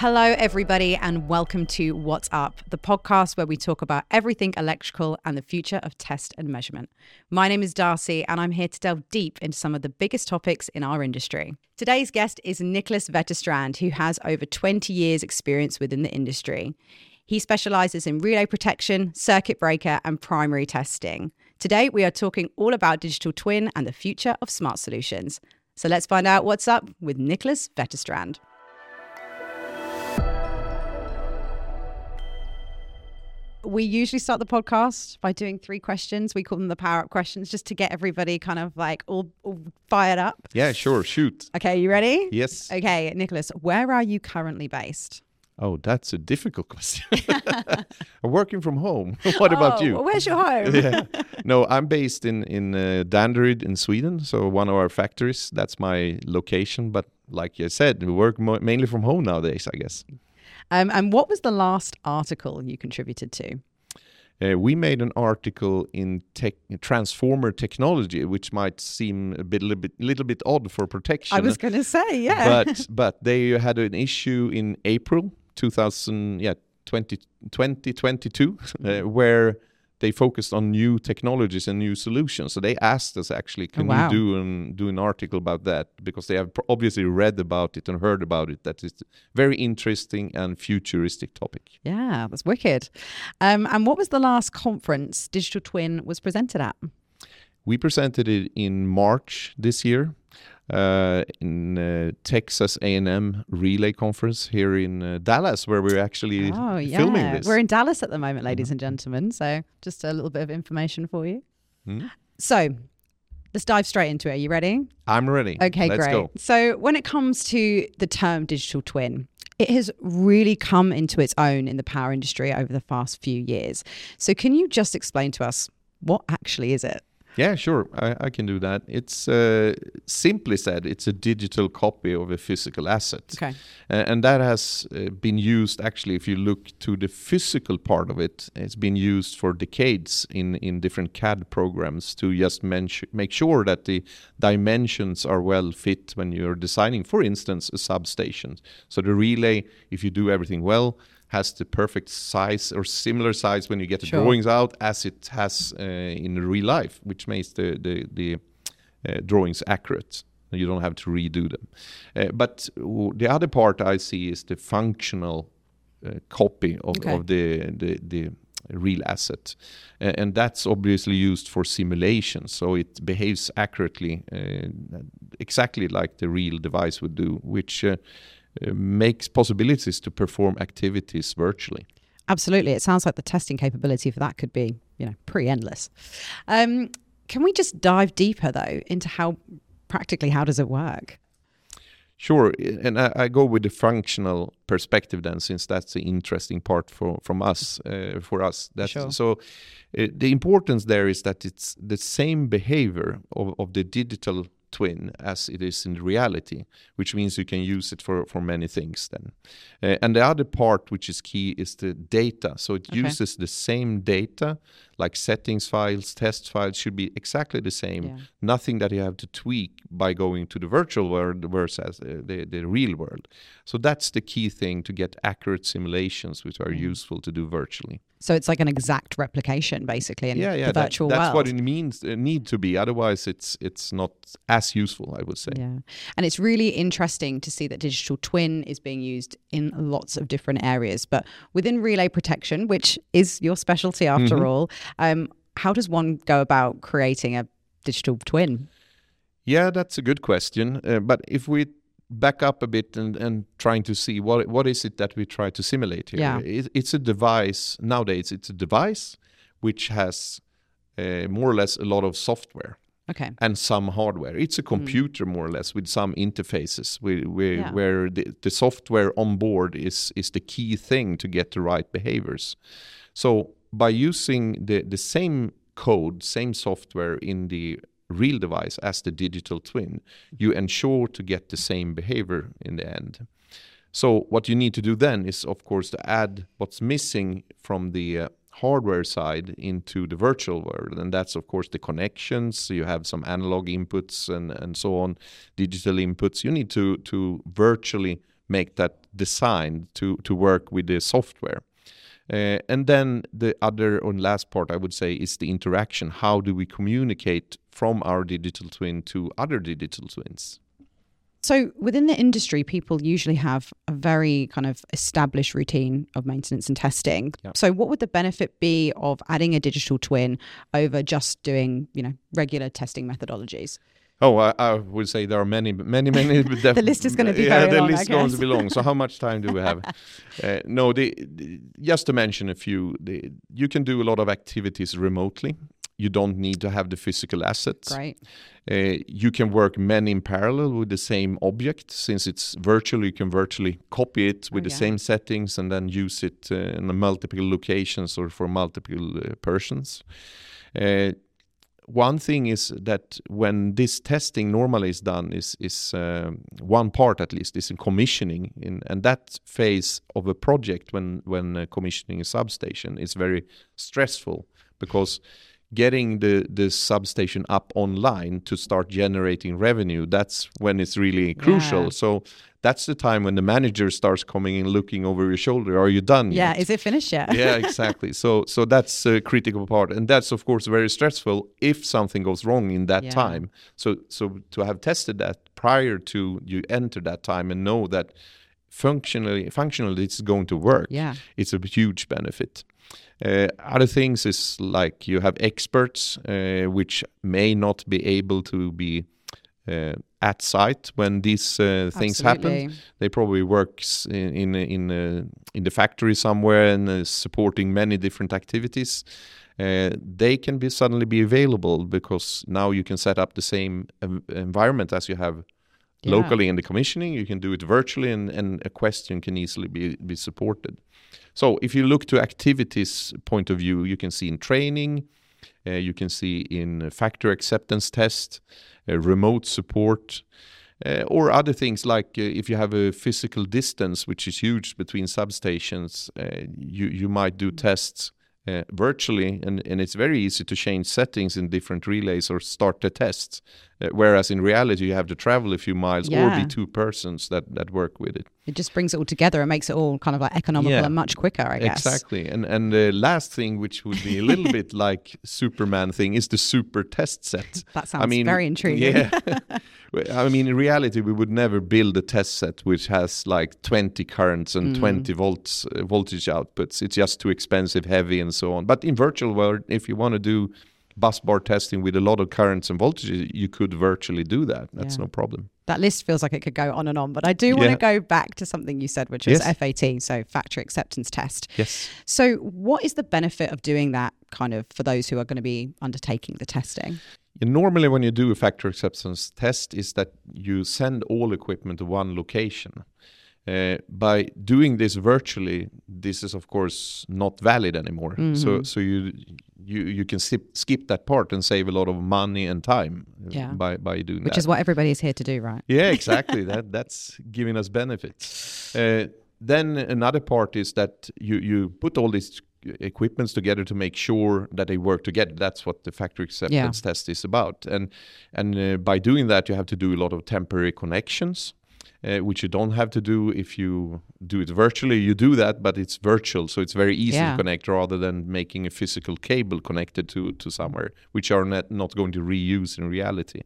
Hello, everybody, and welcome to What's Up, the podcast where we talk about everything electrical and the future of test and measurement. My name is Darcy, and I'm here to delve deep into some of the biggest topics in our industry. Today's guest is Niclas Wetterstrand, who has over 20 years' experience within the industry. He specializes in relay protection, circuit breaker, and primary testing. Today, we are talking all about digital twin and the future of smart solutions. So let's find out what's up with Niclas Wetterstrand. We usually start the podcast by doing three questions. We call them the power up questions just to get everybody kind of like all, all, fired up. Yeah, sure. Shoot. Okay, you ready? Yes. Okay, Niclas, where are you currently based? Oh, that's a difficult question. I'm working from home. what oh, about you? where's your home? yeah. No, I'm based in in uh, Danderyd in Sweden, so one of our factories. That's my location. But like you said, we work mo- mainly from home nowadays. I guess. Um, and what was the last article you contributed to? Uh, we made an article in tech, transformer technology, which might seem a bit, little bit, little bit odd for protection. I was going to say, yeah. But but they had an issue in April 2000, yeah, 20, 2022, uh, where they focused on new technologies and new solutions. So they asked us actually, can oh, wow. you do an do an article about that? Because they have obviously read about it and heard about it. That is very interesting and futuristic topic. Yeah, that's wicked. Um, and what was the last conference Digital Twin was presented at? We presented it in March this year uh, in uh, Texas A&M Relay Conference here in uh, Dallas, where we're actually oh, yeah. filming this. We're in Dallas at the moment, ladies mm-hmm. and gentlemen. So just a little bit of information for you. Mm-hmm. So let's dive straight into it. Are you ready? I'm ready. Okay, let's great. Go. So when it comes to the term digital twin, it has really come into its own in the power industry over the past few years. So can you just explain to us what actually is it? Yeah, sure, I, I can do that. It's uh, simply said, it's a digital copy of a physical asset, okay. uh, and that has uh, been used. Actually, if you look to the physical part of it, it's been used for decades in in different CAD programs to just make sure that the dimensions are well fit when you're designing, for instance, a substation. So the relay, if you do everything well has the perfect size or similar size when you get the sure. drawings out as it has uh, in real life, which makes the the, the uh, drawings accurate. You don't have to redo them. Uh, but the other part I see is the functional uh, copy of, okay. of the, the the real asset, and that's obviously used for simulation. So it behaves accurately, uh, exactly like the real device would do, which uh, uh, makes possibilities to perform activities virtually. Absolutely. It sounds like the testing capability for that could be, you know, pretty endless. Um, can we just dive deeper though into how practically how does it work? Sure, and I, I, go with the functional perspective then, since that's the interesting part for from us uh, for us. That's, sure. So, uh, the importance there is that it's the same behavior of, of the digital twin as it is in reality, which means you can use it for, for many things then. Uh, and the other part which is key is the data. So it okay. uses the same data, like settings files, test files should be exactly the same. Yeah. Nothing that you have to tweak by going to the virtual world versus uh, the, the real world. So that's the key thing to get accurate simulations, which are mm. useful to do virtually. So it's like an exact replication, basically, in yeah, yeah, the virtual that, that's world. what it means uh, need to be. Otherwise, it's it's not as useful, I would say. Yeah, and it's really interesting to see that digital twin is being used in lots of different areas. But within relay protection, which is your specialty after mm-hmm. all, um, how does one go about creating a digital twin? Yeah, that's a good question. Uh, but if we back up a bit and, and trying to see what what is it that we try to simulate here. Yeah. It, it's a device nowadays. It's a device which has uh, more or less a lot of software. Okay. And some hardware. It's a hmm. computer mm. more or less with some interfaces where where, yeah. where the, the software on board is is the key thing to get the right behaviors. So by using the, the same code, same software in the real device as the digital twin, you ensure to get the same behavior in the end. So what you need to do then is, of course, to add what's missing from the uh, hardware side into the virtual world, and that's of course the connections. You have some analog inputs and and so on, digital inputs. You need to to virtually make that design to to work with the software. Uh, and then the other and last part I would say is the interaction. How do we communicate from our digital twin to other digital twins? So within the industry, people usually have a very kind of established routine of maintenance and testing. So what would the benefit be of adding a digital twin over just doing, you know, regular testing methodologies? Oh, I, I, would say there are many, many, many. the list is going to be yeah, the long, list going to be long. So how much time do we have? uh, no, the, the, just to mention a few, the, you can do a lot of activities remotely. You don't need to have the physical assets. Right. Uh, you can work many in parallel with the same object. Since it's virtual, you can virtually copy it with Oh, the yeah. same settings and then use it uh, in multiple locations or for multiple uh, persons. Uh, one thing is that when this testing normally is done is is um, one part at least is in commissioning in and that phase of a project when when uh, commissioning a substation is very stressful because getting the the substation up online to start generating revenue that's when it's really crucial Yeah. so that's the time when the manager starts coming in looking over your shoulder are you done Yeah. yet? Is it finished yet? yeah, exactly. So so that's a critical part, and that's of course very stressful if something goes wrong in that Yeah. time. So so to have tested that prior to you enter that time and know that functionally functionally it's going to work. Yeah. it's a huge benefit. Uh, other things is like you have experts uh, which may not be able to be uh, at site when these uh, things happen they probably work in in in, uh, in the factory somewhere and uh, supporting many different activities. Uh, they can be suddenly be available because now you can set up the same environment as you have Yeah. locally in the commissioning. You can do it virtually, and, and a question can easily be be supported. So if you look to activities point of view, you can see in training, you can see in factor acceptance test, uh, remote support, uh, or other things like uh, if you have a physical distance which is huge between substations, uh, you you might do tests uh, virtually, and, and it's very easy to change settings in different relays or start the tests. Uh, whereas in reality, you have to travel a few miles or be two persons that, that work with it. It just brings it all together and makes it all kind of like economical Yeah. and much quicker, I guess. Exactly. And and the last thing, which would be a little bit like Superman thing, is the super test set. That sounds I mean, very intriguing. Yeah. I mean, in reality, we would never build a test set which has like 20 currents and Mm. 20 volts uh, voltage outputs. It's just too expensive, heavy, and so on. But in virtual world, if you want to do bus bar testing with a lot of currents and voltages, you could virtually do that. That's Yeah. no problem. That list feels like it could go on and on, but I do want Yeah. to go back to something you said, which was Yes. FAT, so factory acceptance test. Yes. So, what is the benefit of doing that kind of for those who are going to be undertaking the testing? Normally, when you do a factory acceptance test, is that you send all equipment to one location. Uh, by doing this virtually, this is of course not valid anymore. So, so you you you can skip skip that part and save a lot of money and time uh, Yeah. by by doing that, Which that. is what everybody is here to do, right? Yeah, exactly. that that's giving us benefits. Uh, then another part is that you you put all these equipments together to make sure that they work together. That's what the factory acceptance test is about. And and uh, by doing that, you have to do a lot of temporary connections. Uh, which you don't have to do if you do it virtually. You do that, but it's virtual, so it's very easy Yeah. to connect rather than making a physical cable connected to to somewhere, which are not, not going to reuse in reality.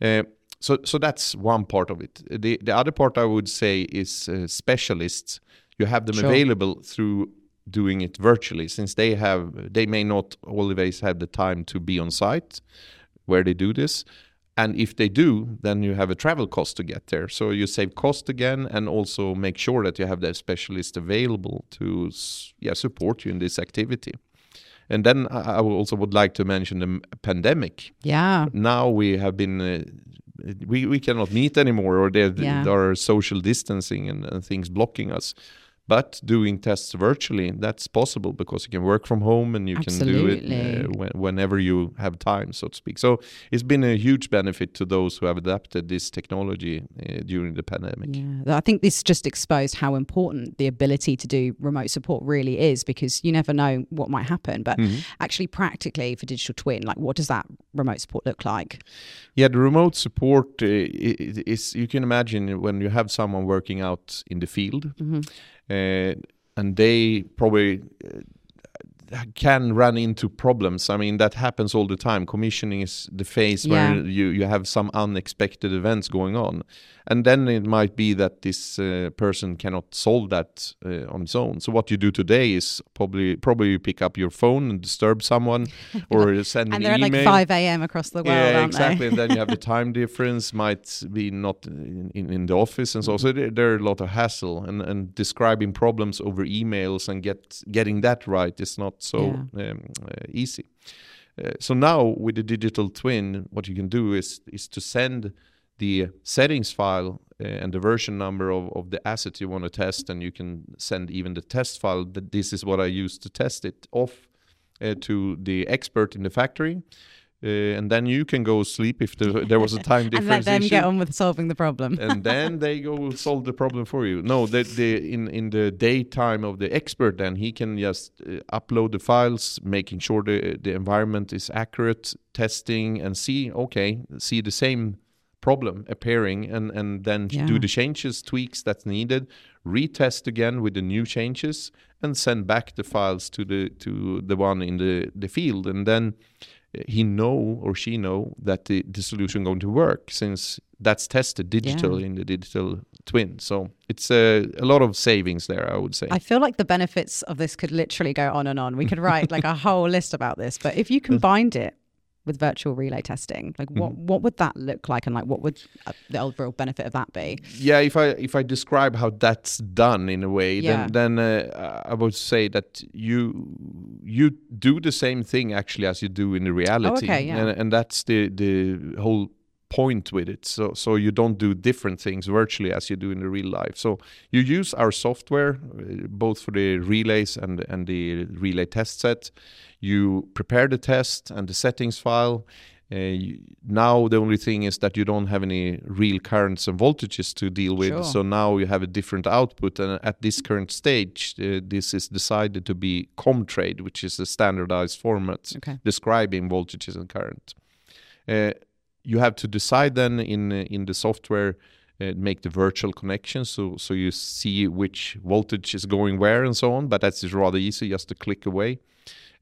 Uh, so, so that's one part of it. The the other part I would say is uh, specialists. You have them Sure. available through doing it virtually, since they have they may not always have the time to be on site where they do this. And if they do, then you have a travel cost to get there. So you save cost again, and also make sure that you have the specialist available to yeah support you in this activity. And then I I also would like to mention the pandemic Yeah. now we have been uh, we we cannot meet anymore or there, Yeah. there are social distancing and, and things blocking us But doing tests virtually, that's possible because you can work from home and you Absolutely. can do it uh, when, whenever you have time, so to speak. So it's been a huge benefit to those who have adapted this technology uh, during the pandemic. Yeah, I think this just exposed how important the ability to do remote support really is because you never know what might happen. But Mhm. actually, practically for digital twin, like what does that remote support look like? Yeah, the remote support uh, is you can imagine when you have someone working out in the field hmm uh, and they probably uh, can run into problems. I mean, that happens all the time. Commissioning is the phase where you, you have some unexpected events going on. And then it might be that this uh, person cannot solve that uh, on its own. So what you do today is probably probably you pick up your phone and disturb someone or send And an they're at like 5 a.m. across the world, yeah, exactly. and then you have the time difference, might be not in, in, in the office, and so so there, there are a lot of hassle. And, and describing problems over emails and get getting that right is not so um, uh, easy. Uh, so now with the digital twin, what you can do is is to send the settings file uh, and the version number of, of the asset you want to test, and you can send even the test file that this is what I use to test it off uh, to the expert in the factory. Uh, and then you can go sleep if the, there was a time and let difference them issue get on with solving the problem. and then they go solve the problem for you. No, the, the in in the daytime of the expert, then he can just uh, upload the files, making sure the the environment is accurate, testing, and see okay, see the same problem appearing, and and then Yeah. do the changes, tweaks that's needed, retest again with the new changes, and send back the files to the to the one in the the field, and then he know or she know that the, the solution going to work since that's tested digital in the digital twin. So it's a, a lot of savings there i would say. I feel like the benefits of this could literally go on and on. We could write like a whole list about this, but if you uh-huh. combined it with virtual relay testing, like what Mm-hmm. what would that look like, and like what would uh, the overall benefit of that be? yeah if i if i describe how that's done in a way Yeah. then then uh, i would say that you you do the same thing actually as you do in the reality okay, yeah. and, and that's the the whole point with it so so you don't do different things virtually as you do in the real life so you use our software uh, both for the relays and and the relay test set you prepare the test and the settings file uh, you, now the only thing is that you don't have any real currents and voltages to deal with Sure. so now you have a different output and at this current stage uh, this is decided to be comtrade which is a standardized format Okay. describing voltages and current. Uh, you have to decide then in in the software uh, make the virtual connection so so you see which voltage is going where and so on. But that's rather easy, just to click away.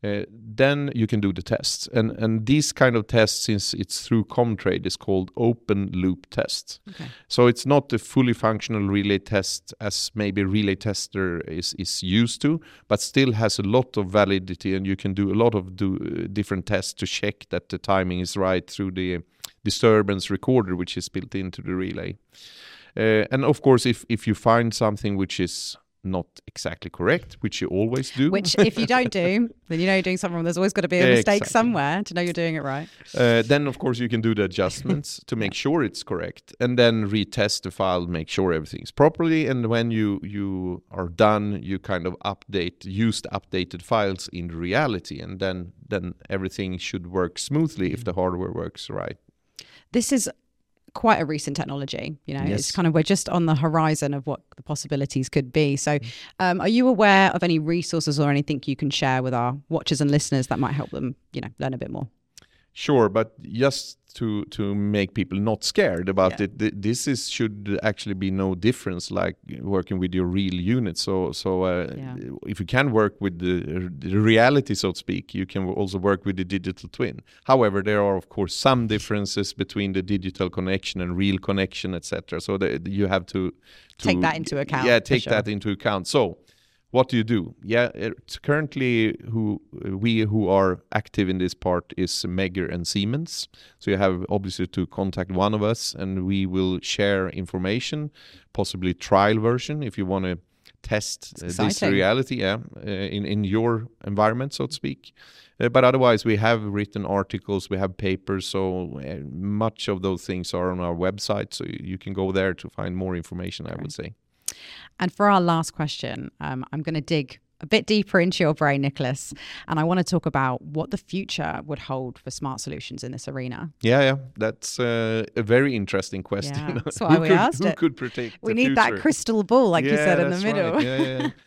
Uh, then you can do the tests, and and these kind of tests, since it's through Comtrade, is called open loop tests. Okay. So it's not a fully functional relay test as maybe relay tester is, is used to, but still has a lot of validity, and you can do a lot of do, uh, different tests to check that the timing is right through the disturbance recorder, which is built into the relay. Uh, and of course, if if you find something which is not exactly correct, which you always do, Which, if you don't do, then you know you're doing something wrong. There's always got to be a Yeah, mistake exactly. somewhere to know you're doing it right. Uh, then of course you can do the adjustments to make sure it's correct and then retest the file make sure everything's properly and when you you are done you kind of update use the updated files in reality and then then everything should work smoothly if the hardware works right This is quite a recent technology. You know, it's kind of we're just on the horizon of what the possibilities could be. So, Mm. um, are you aware of any resources or anything you can share with our watchers and listeners that might help them, you know, learn a bit more? Sure, but just to to make people not scared about Yeah. it, th- this is should actually be no difference like working with your real unit. So so uh, Yeah. if you can work with the, the reality, so to speak, you can also work with the digital twin. However, there are of course some differences between the digital connection and real connection, etc. So that you have to, to Take that into account, Yeah, take sure. that into account. So what do you do? Yeah, it's currently who we who are active in this part is Megger and Siemens. So you have obviously to contact one of us, and we will share information, possibly trial version if you want to test uh, this reality, yeah, uh, in in your environment, so to speak. Uh, but otherwise, we have written articles, we have papers, so uh, much of those things are on our website. So you, you can go there to find more information. I would say. And for our last question, um, I'm going to dig a bit deeper into your brain, Niclas, and I want to talk about what the future would hold for smart solutions in this arena. Yeah, yeah, that's uh, a very interesting question. Yeah, that's why we could, asked who it. could predict? We need that crystal ball, like you said, in the middle. right. Yeah, yeah.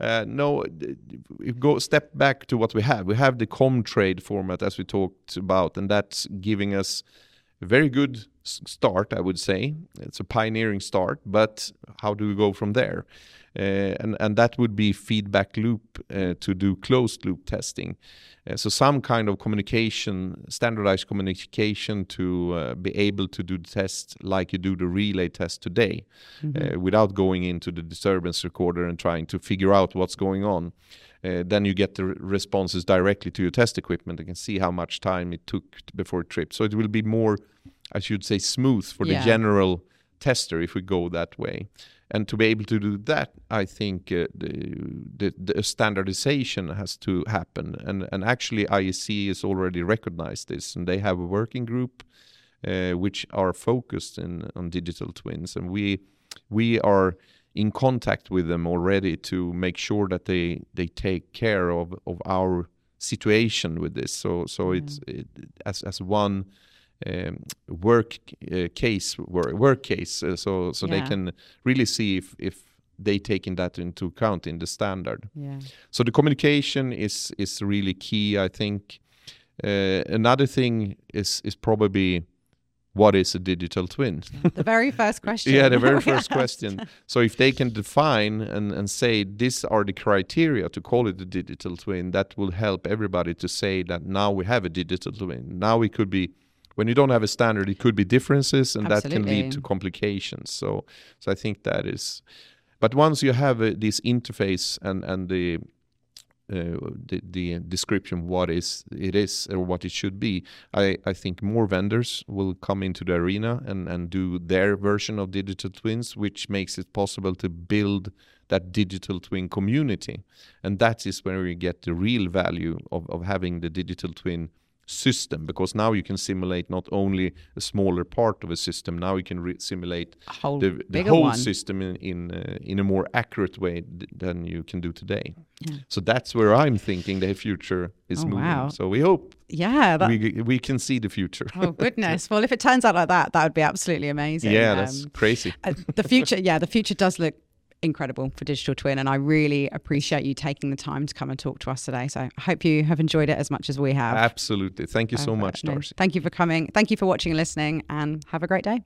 Uh, no, d- d- we go step back to what we have. We have the Comtrade format as we talked about, and that's giving us very good start, I would say. It's a pioneering start, but how do we go from there? Uh, and and that would be feedback loop uh, to do closed loop testing. Uh, so some kind of communication, standardized communication to uh, be able to do the test like you do the relay test today, uh, without going into the disturbance recorder and trying to figure out what's going on. Uh, then you get the re- responses directly to your test equipment and can see how much time it took before it tripped. So it will be more, I should say, smooth for Yeah. the general tester if we go that way. And to be able to do that, I think uh, the, the, the standardization has to happen. And, and actually, IEC has already recognized this, and they have a working group uh, which are focused in, on digital twins. And we we are in contact with them already to make sure that they they take care of, of our situation with this. So so it's it, as as one um, work uh, case work, work case. Uh, so so they can really see if if they taking that into account in the standard. Yeah. So the communication is is really key. I think uh, another thing is is probably what is a digital twin. The very first question. Yeah, the very first question. So if they can define and, and say these are the criteria to call it a digital twin, that will help everybody to say that now we have a digital twin. Now it could be when you don't have a standard, it could be differences, and that can lead to complications. So, so I think that is. But once you have uh, this interface and and the uh, the, the description what is it is or what it should be I, I think more vendors will come into the arena and, and do their version of digital twins which makes it possible to build that digital twin community and that is where we get the real value of, of having the digital twin system because now you can simulate not only a smaller part of a system now you can simulate whole the, the whole one. system in in, uh, in a more accurate way than you can do today. Yeah. So that's where I'm thinking the future is Oh, moving. wow. So we hope Yeah. We we can see the future. oh goodness. Well, if it turns out like that, that would be absolutely amazing. yeah, that's Um, crazy. uh, the future, yeah, the future does look incredible for digital twin, and I really appreciate you taking the time to come and talk to us today. So I hope you have enjoyed it as much as we have. Absolutely. Thank you so Uh, much, no, Thank you for coming. Thank you for watching and listening, and have a great day.